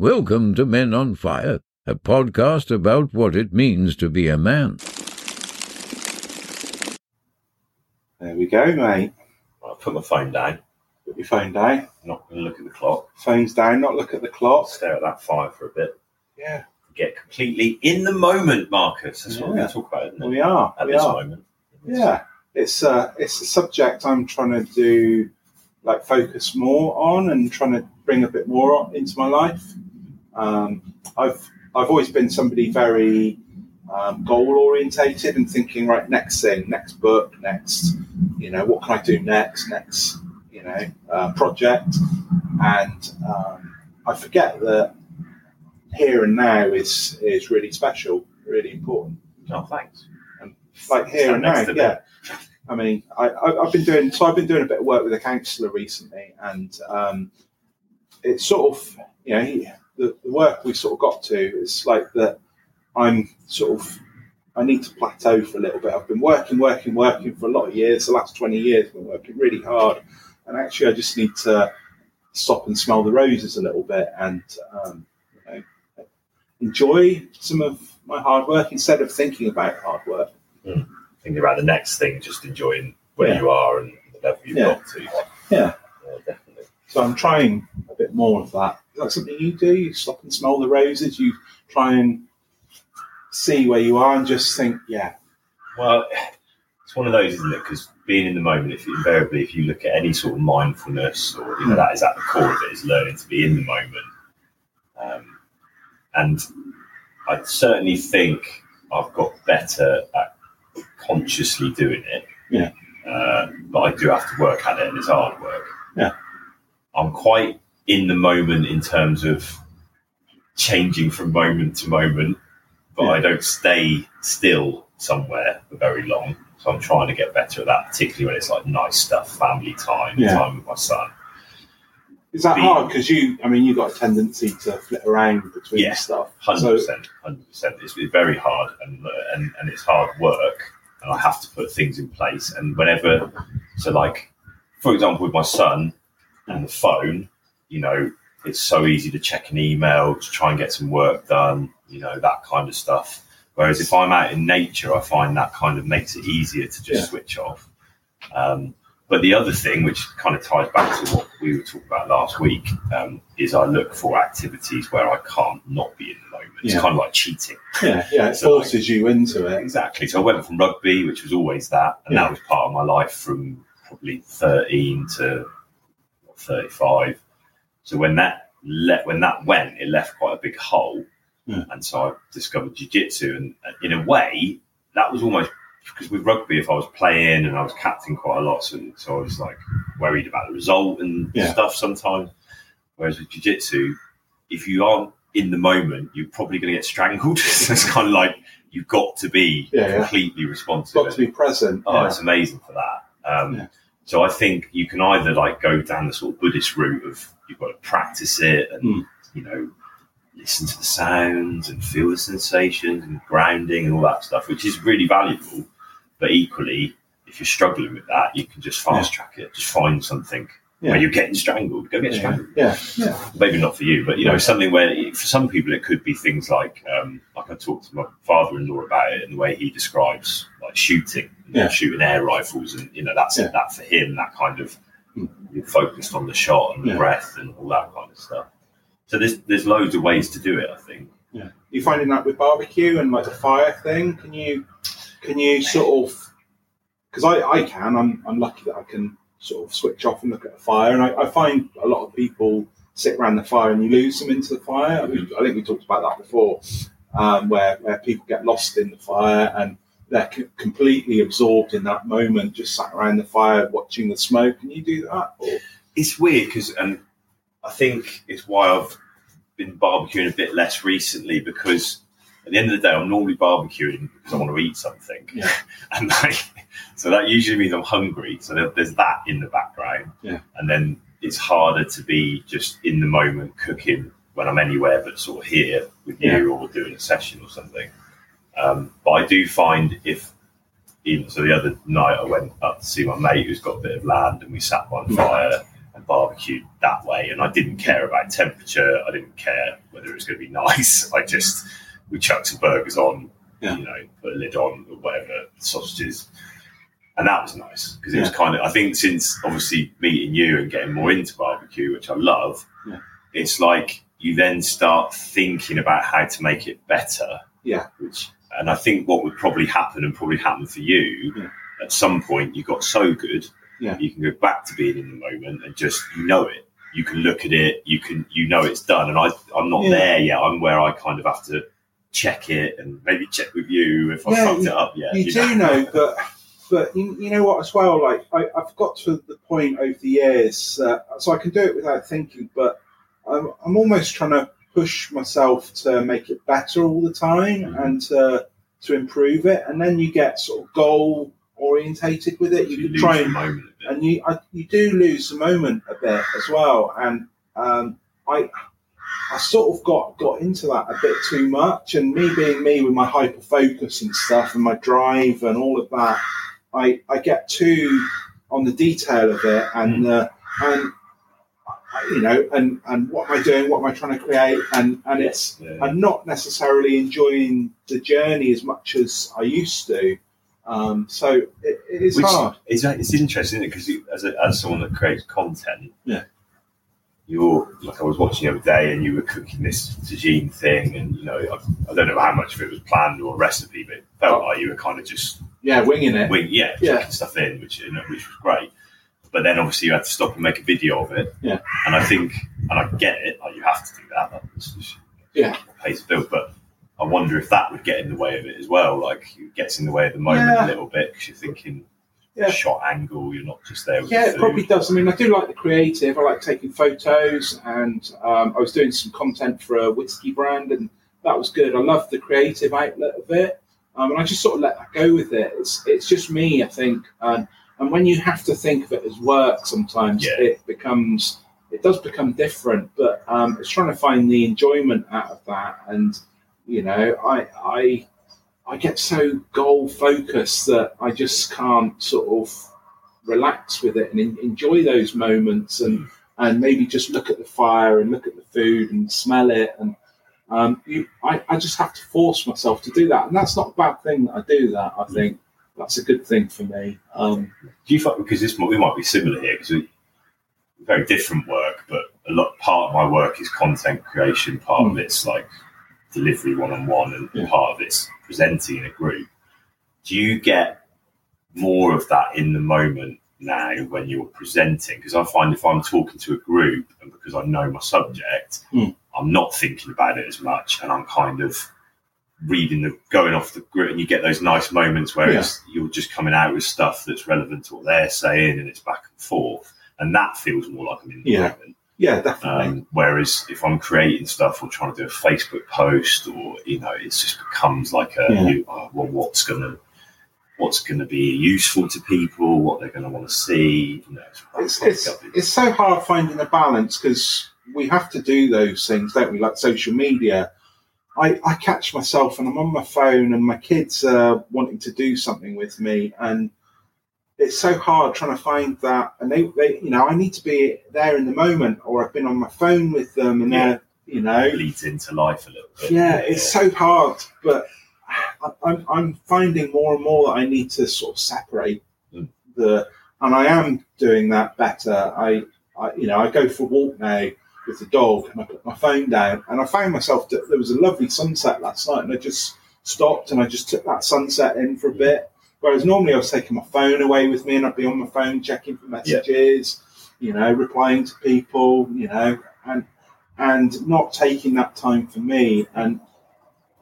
Welcome to Men on Fire, a podcast about what it means to be a man. There we go, mate. I'll put my phone down. Put your phone down. I'm not going to look at the clock. Phone's down, not look at the clock. Stare at that fire for a bit. Yeah, Get completely in the moment, Marcus. That's what we're Yeah. going to talk about, isn't it? we are. At we this are. moment. Yeah, it's uh, it's a subject I'm trying to do, like focus more on and trying to bring a bit more into my life. Um, I've I've always been somebody very um, goal orientated and thinking right next thing, next book, next you know what can I do next, next you know uh, project, and um, I forget that here and now is is really special, really important Oh, thanks. like here and now. Yeah, I mean, I, I've been doing so I've been doing a bit of work with a counsellor recently, and um, it's sort of you know he, the, the work we sort of got to is like that. I'm sort of I need to plateau for a little bit. I've been working, working, working for a lot of years. The last twenty years, I've been working really hard, and actually, I just need to stop and smell the roses a little bit and um, you know, enjoy some of my hard work instead of thinking about hard work. Thinking about the next thing, just enjoying where Yeah. you are and the level you've Yeah. got to. Yeah. Yeah, definitely. So I'm trying bit more of that. Is that something you do? You stop and smell the roses. You try and see where you are and just think, yeah, Well, it's one of those, isn't it? Because being in the moment, if you, invariably, if you look at any sort of mindfulness, or you know, that is at the core of it, is learning to be in the moment. Um, and I certainly think I've got better at consciously doing it. Yeah. Uh, but I do have to work at it, and it's hard work. Yeah. I'm quite in the moment in terms of changing from moment to moment, but Yeah. I don't stay still somewhere for very long. So I'm trying to get better at that, particularly when it's like nice stuff, family time, Yeah. time with my son. is that Be- hard? Because you, I mean, you've got a tendency to flit around between Yeah. stuff. Hundred percent, hundred percent. It's it's very hard, and and and it's hard work, and I have to put things in place. And whenever, so like, for example, with my son and the phone, you know, it's so easy to check an email to try and get some work done, you know, that kind of stuff. Whereas if I'm out in nature, I find that kind of makes it easier to just Yeah. switch off. Um, but the other thing, which kind of ties back to what we were talking about last week, um, is I look for activities where I can't not be in the moment. It's kind of like cheating. yeah, yeah, it So, like- forces you into it. Exactly. So I went from rugby, which was always that, and Yeah. that was part of my life from probably 13 to what, 35. So when that le- when that went, it left quite a big hole, Yeah. and so I discovered jiu-jitsu, and uh, in a way, that was almost because with rugby, if I was playing and I was captain quite a lot, so, so I was like worried about the result and Yeah. stuff sometimes. Whereas with jiu-jitsu, if you aren't in the moment, you're probably going to get strangled. so it's kind of like you've got to be Yeah, completely responsive. Got to be present. oh, it's amazing for that. Um, Yeah. So I think you can either like go down the sort of Buddhist route of you've got to practice it and Mm. you know listen to the sounds and feel the sensations and grounding and all that stuff, which is really valuable. But equally, if you're struggling with that, you can just fast track it. Just find something Yeah. where you're getting strangled. Go get yeah, strangled yeah, yeah, maybe not for you, but you know, something where for some people it could be things like, um, like I talked to my father-in-law about it and the way he describes like shooting, you know, shooting air rifles, and you know, that's Yeah. that for him. That kind of Mm. you're focused on the shot and the Yeah. breath and all that kind of stuff. So there's there's loads of ways to do it. I think. yeah. You finding that with barbecue and like the fire thing? Can you, can you sort of? Because I, I can. I'm, I'm lucky that I can sort of switch off and look at a fire, and I, I find a lot of people sit around the fire and you lose them into the fire. I, mean, I think we talked about that before, um, where where people get lost in the fire and they're c- completely absorbed in that moment, just sat around the fire watching the smoke. Can you do that? Or, It's weird because, and I think it's why I've been barbecuing a bit less recently because at the end of the day, I'm normally barbecuing because I want to eat something, Yeah. and like, so that usually means I'm hungry. So there's that in the background, Yeah. and then it's harder to be just in the moment cooking when I'm anywhere but sort of here with you or doing a session or something. Um, but I do find if even so, the other night I went up to see my mate who's got a bit of land, and we sat by the fire and barbecued that way. And I didn't care about temperature. I didn't care whether it was going to be nice. I just we chucked some burgers on, Yeah. you know, put a lid on or whatever sausages, and that was nice because it was kind of. I think since obviously meeting you and getting more into barbecue, which I love, Yeah. it's like you then start thinking about how to make it better. Yeah. Which and I think what would probably happen and probably happen for you Yeah. at some point, you got so good, Yeah. you can go back to being in the moment and just you know it. You can look at it, you can you know it's done. And I I'm not Yeah. there yet. I'm where I kind of have to check it and maybe check with you if I Yeah, fucked it up yet. you do know, but but you, you know what as well. Like I, I've got to the point over the years, uh, so I can do it without thinking. But I'm, I'm almost trying to push myself to make it better all the time Mhm. and to to improve it. And then you get sort of goal orientated with it. You, can lose try the and moment and you I, you do lose the moment a bit as well. And um, I I sort of got got into that a bit too much. And me being me with my hyper focus and stuff and my drive and all of that, I I get too on the detail of it and uh, and you know and and what am I doing? What am I trying to create? And and it's Yeah. I'm not necessarily enjoying the journey as much as I used to. Um, so it, it is Which hard. is it's interesting, isn't it? Because as a, as someone that creates content, Yeah. you're like I was watching the other day, and you were cooking this tagine thing, and you know I, I don't know how much of it was planned or a recipe, but it felt like you were kind of just Yeah, winging it. wing, yeah, Yeah. stuff in, which you know, which was great. But then obviously you had to stop and make a video of it. Yeah. And I think, and I get it, like you have to do that. That's just, Yeah. pays the bill. But I wonder if that would get in the way of it as well. Like it gets in the way of the moment Yeah. a little bit because you're thinking Yeah. shot angle. You're not just there. With Yeah, the it probably does. I mean, I do like the creative. I like taking photos, and um, I was doing some content for a whiskey brand, and that was good. I love the creative outlet of it, um, and I just sort of let that go with it. It's it's just me, I think, and and when you have to think of it as work, sometimes Yeah. it becomes it does become different. But um, it's trying to find the enjoyment out of that, and you know, I I. I get so goal focused that I just can't sort of relax with it and en- enjoy those moments and and maybe just look at the fire and look at the food and smell it and um, you, I, I just have to force myself to do that and that's not a bad thing that I do that I think that's a good thing for me um, Do you find because this might, we might be similar here because we very different work, but a lot part of my work is content creation. Part of Mm. it's like delivery one on one, and Yeah. part of it's presenting in a group. Do you get more of that in the moment now when you're presenting? Because I find if I'm talking to a group and because I know my subject, Mm. I'm not thinking about it as much, and I'm kind of reading the going off the grid and you get those nice moments where Yeah. it's, you're just coming out with stuff that's relevant to what they're saying and it's back and forth and that feels more like I'm in the Yeah. moment yeah definitely um, whereas if I'm creating stuff or trying to do a Facebook post or you know it just becomes like a Yeah. you, oh, well what's gonna what's gonna be useful to people what they're gonna want to see you know it's, it's, it's so hard finding a balance because we have to do those things, don't we? Like social media. I, I catch myself and I'm on my phone and my kids are wanting to do something with me and it's so hard trying to find that and they, they you know I need to be there in the moment or I've been on my phone with them and Yeah. they're you know leads into life a little bit yeah, it's so hard, but I, I'm, I'm finding more and more that I need to sort of separate Mm. the, and I am doing that better. I, I, you know, I go for a walk now with the dog, and I put my phone down, and I found myself that there was a lovely sunset last night, and I just stopped and I just took that sunset in for a bit. Whereas normally I was taking my phone away with me, and I'd be on my phone checking for messages, you know, replying to people, you know, and and not taking that time for me. And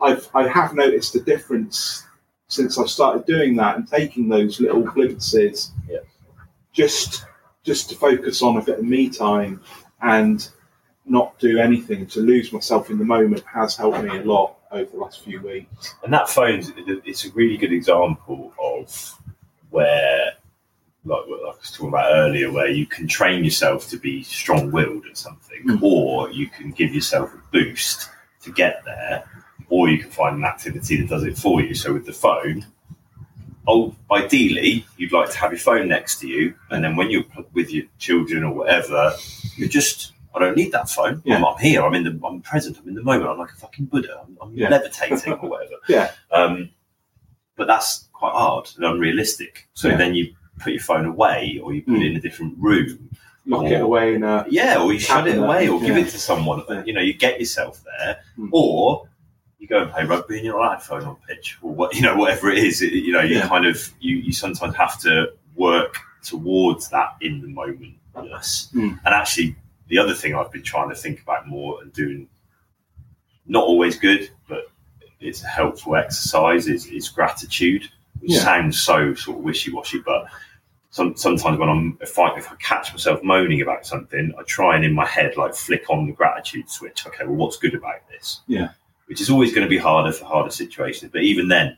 I've I have noticed a difference since I've started doing that and taking those little glimpses. Yeah. Just just to focus on a bit of me time and not do anything to lose myself in the moment has helped me a lot over the last few weeks. And that phone's it's a really good example of where, like what I was talking about earlier, where you can train yourself to be strong willed at something, Mm. or you can give yourself a boost to get there, or you can find an activity that does it for you. So with the phone, oh, ideally, you'd like to have your phone next to you, and then when you're with your children or whatever, you're just I don't need that phone. Yeah. I'm, I'm here. I'm in the. I'm present. I'm in the moment. I'm like a fucking Buddha. I'm, I'm Yeah. levitating or whatever. Yeah. Um, but that's quite hard and unrealistic. So Yeah. then you put your phone away, or you put Mm. it in a different room. Lock Or- it away in a Yeah, or you shut it away, or give it to someone. You know, you get yourself there, Mm. or you go and play rugby and you're on phone on pitch, or what you know, whatever it is. It, you know, you kind of you you sometimes have to work towards that in the momentness. Mm. And actually, the other thing I've been trying to think about more and doing, not always good, but it's a helpful exercise is, is gratitude, which Yeah. sounds so sort of wishy washy, but some, sometimes when I'm if I, if I catch myself moaning about something, I try and in my head like flick on the gratitude switch. Okay, well, what's good about this? Yeah. Which is always going to be harder for harder situations, but even then,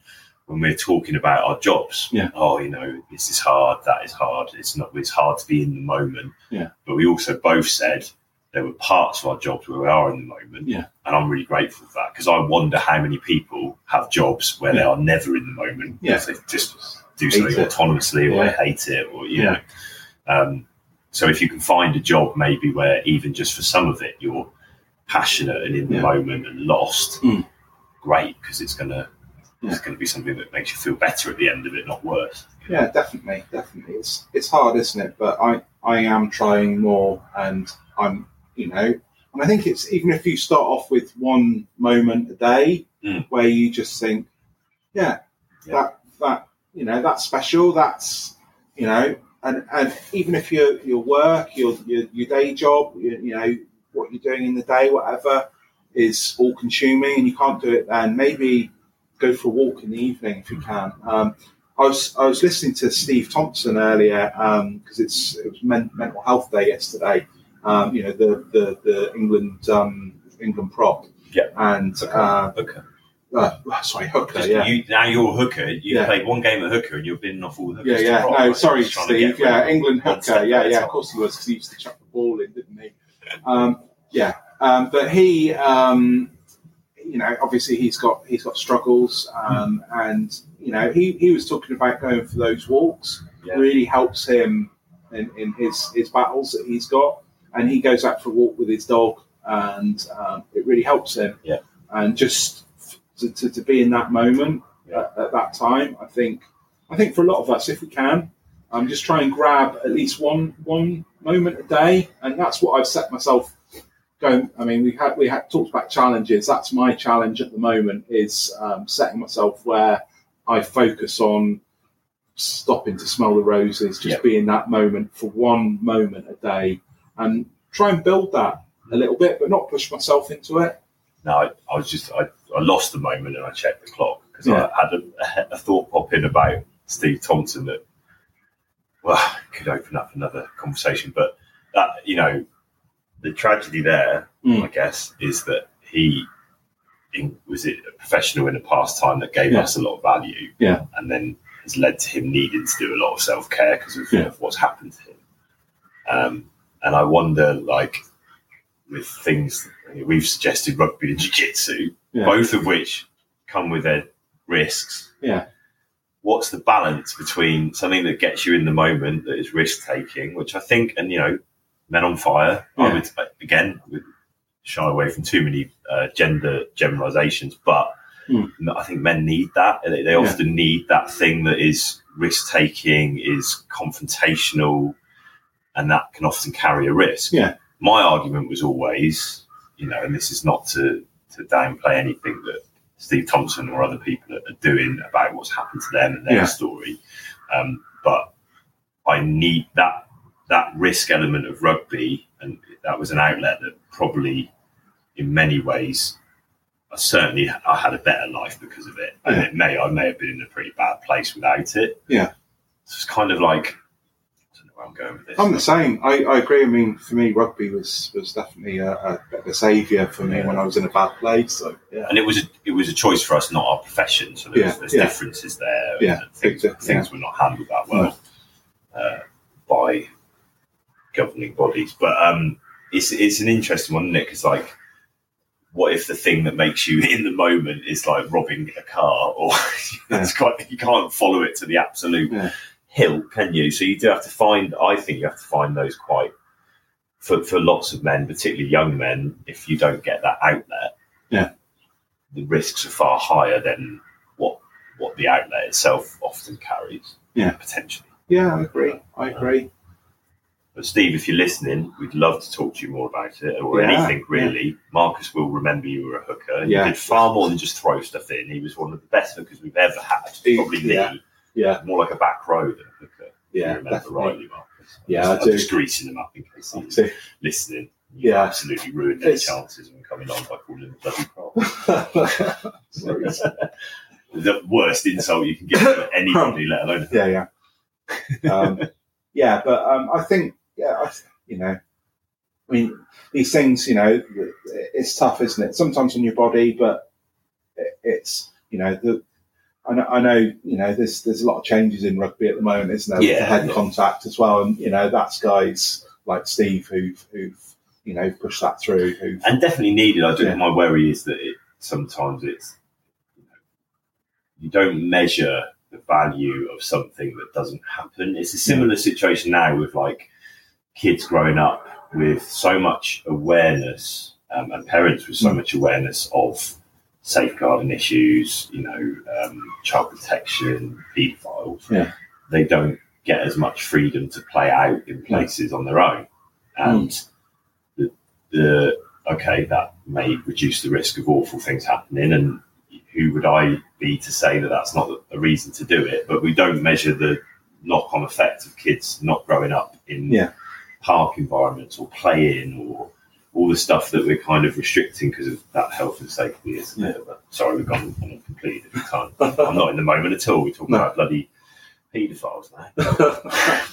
when we're talking about our jobs, Yeah. oh, you know, this is hard, that is hard. It's not. It's hard to be in the moment. Yeah. But we also both said there were parts of our jobs where we are in the moment. Yeah. And I'm really grateful for that because I wonder how many people have jobs where they are never in the moment. Yeah. They just do Hate something it. autonomously or Yeah. they hate it or, you Yeah. know. Um, so if you can find a job maybe where even just for some of it you're passionate and in the Yeah. moment and lost, Mm. great because it's gonna Yeah. It's gonna be something that makes you feel better at the end of it, not worse. Yeah, definitely, definitely. It's it's hard, isn't it? But I I am trying more, and I'm you know, and I think it's even if you start off with one moment a day Mm. where you just think, yeah, Yeah. that that you know that's special. That's you know, and and even if your your work, your your, your day job, you, you know what you're doing in the day, whatever is all consuming, and you can't do it then. Maybe go for a walk in the evening if you can. Um, I was I was listening to Steve Thompson earlier because it's it was men, mental health day yesterday. Um, you know the the, the England um, England prop. Yeah. And uh, Okay. uh, sorry, hooker. Just yeah. you, now you're a hooker. You Yeah. played one game at hooker and you've been off all the yeah, hookers. yeah. No, right? sorry, Just trying to Steve. Yeah, England one hooker. Yeah, yeah. time. Of course he was because he used to chuck the ball in, didn't he? Um, yeah. Um, but he, um, you know, obviously he's got he's got struggles, um, and you know he, he was talking about going for those walks. Yeah. Really helps him in, in his his battles that he's got, and he goes out for a walk with his dog, and um, it really helps him. Yeah. And just to, to, to be in that moment Yeah. at, at that time, I think I think for a lot of us, if we can, um, just try and grab at least one one moment a day, and that's what I've set myself going. I mean, we had we had talked about challenges. That's my challenge at the moment is um, setting myself where I focus on stopping to smell the roses, just Yeah. be in that moment for one moment a day, and try and build that a little bit, but not push myself into it. No, I, I was just I, I lost the moment and I checked the clock because Yeah. I had a, a thought pop in about Steve Thompson that well could open up another conversation, but that you know the tragedy there, Mm. I guess, is that he in, was it a professional in a past time that gave Yeah. us a lot of value, Yeah. and then has led to him needing to do a lot of self care because of, Yeah. of what's happened to him. Um, and I wonder, like, with things we've suggested, rugby and jiu-jitsu, Yeah. both of which come with their risks. Yeah. What's the balance between something that gets you in the moment that is risk taking, which I think, and you know, Men on Fire, I Yeah. would again would shy away from too many uh, gender generalizations, but Mm. I think men need that. They, they Yeah. often need that thing that is risk taking, is confrontational, and that can often carry a risk. Yeah. My argument was always, you know, and this is not to, to downplay anything that Steve Thompson or other people are doing about what's happened to them and their Yeah. story, um, but I need that that risk element of rugby, and that was an outlet that probably, in many ways, I certainly I had a better life because of it, and Yeah. it may I may have been in a pretty bad place without it. Yeah. so it's kind of like I don't know where I'm going with this. I'm the same. I, I agree. I mean, for me, rugby was was definitely a, a bit of a saviour for me when I was in a bad place. So yeah, and it was a, it was a choice for us, not our profession. So there's, Yeah, there's yeah. differences there. Yeah, things, things were not handled that well uh, by governing bodies. But um, it's it's an interesting one, isn't it? Because like, what if the thing that makes you in the moment is like robbing a car, or it's quite you can't follow it to the absolute Yeah. hill, can you? So you do have to find. I think you have to find those quite for for lots of men, particularly young men, if you don't get that outlet, Yeah. the risks are far higher than what what the outlet itself often carries. Yeah. potentially. Yeah, I agree. I agree. But Steve, if you're listening, we'd love to talk to you more about it or Yeah, anything really. Marcus will remember you were a hooker. Yeah. You did far more than just throw stuff in. He was one of the best hookers we've ever had. Probably yeah. me. Yeah, More like a back row than a hooker. yeah, remember definitely. rightly, Marcus. Yeah, I'm I just, do. I'm just greasing them up in case he's listening. You Yeah. absolutely ruined any chances of him coming on by calling him bloody prop. Sorry. the worst insult you can give anybody, let alone yeah, yeah, um, yeah. But um, I think, yeah, I, you know, I mean, these things, you know, it's tough, isn't it? Sometimes on your body, but it, it's, you know, the. I know, I know, you know, there's there's a lot of changes in rugby at the moment, isn't there? Yeah, head yeah. contact as well, and you know, that's guys like Steve who've who've you know pushed that through. Who've and definitely needed. I do. Yeah. My worry is that it sometimes it's you, know, you don't measure the value of something that doesn't happen. It's a similar situation now with like kids growing up with so much awareness um, and parents with so Mm. much awareness of safeguarding issues, you know, um, child protection, paedophiles. Yeah. They don't get as much freedom to play out in places on their own, and the, the okay that may reduce the risk of awful things happening. And who would I be to say that that's not a reason to do it? But we don't measure the knock-on effect of kids not growing up in Yeah. Park environments or play in or all the stuff that we're kind of restricting because of that health and safety. Is a bit of a, sorry, we've gone on a completely different time. I'm not in the moment at all. We're talking No. about bloody paedophiles now.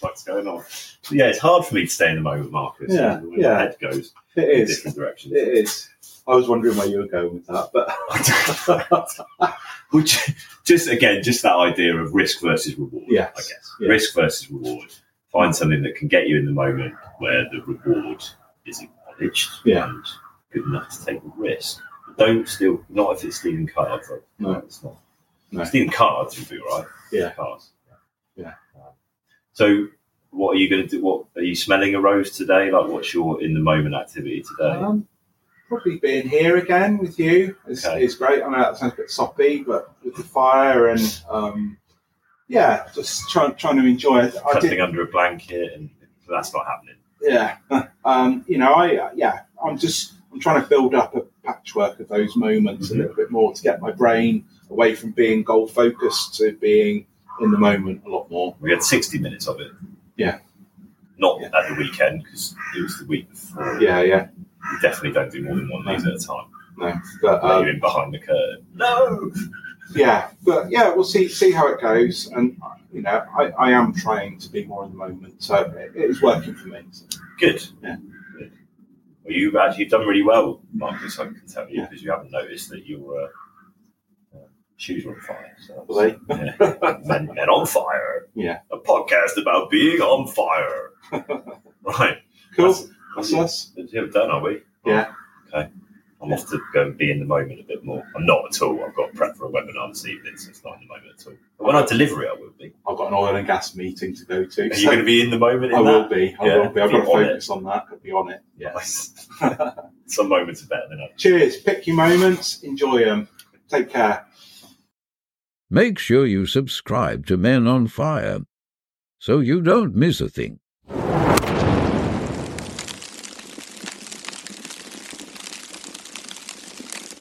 What's going on? Yeah, it's hard for me to stay in the moment, Marcus. Yeah, when yeah. my head goes it in is. different directions. It is. I was wondering where you were going with that, but Which just again, just that idea of risk versus reward. Yes. I guess Yeah. risk versus reward. Find something that can get you in the moment where the reward is acknowledged Yeah. and good enough to take the risk. But don't steal. Not if it's stealing cards. Like, No. it's not. No. Stealing cards would be all right. Yeah. Cards. Yeah. Um, So, what are you going to do? What are you smelling a rose today? Like, what's your in the moment activity today? um, probably being here again with you is, Okay. is great. I know that sounds a bit soppy, but with the fire and um, yeah, just trying trying to enjoy it. I Cuddling under a blanket, and that's not happening. yeah. Um, you know, I yeah, I'm just I'm trying to build up a patchwork of those moments Mhm. a little bit more to get my brain away from being goal focused to being in the moment a lot more. We had 60 minutes of it. Yeah. Not Yeah. at the weekend because it was the week before. Yeah, yeah, We definitely don't do more than one of these at a time. no, but um, you in behind the curtain. No. Yeah, but yeah, we'll see see how it goes. And you know, I, I am trying to be more in the moment, so it, it is working for me. So, Good. Yeah. Good. Well, you've actually done really well, Marcus. I can tell you Yeah. because you haven't noticed that your uh, shoes are on fire. So that's- Were yeah. men, men on fire. Yeah. A podcast about being on fire. right. Cool. That's, That's us. Yeah, we're done, are we? Yeah. Okay. I'm off to go and be in the moment a bit more. I'm not at all. I've got prep for a webinar this evening, so it's not in the moment at all. But when I deliver it, I will be. I've got an oil and gas meeting to go to. Are so you going to be in the moment in I that? will be. I Yeah, will be. I've got to be on it. focus on that. I'll be on it. Yes. Some moments are better than others. Cheers. Pick your moments. Enjoy them. Take care. Make sure you subscribe to Men on Fire so you don't miss a thing.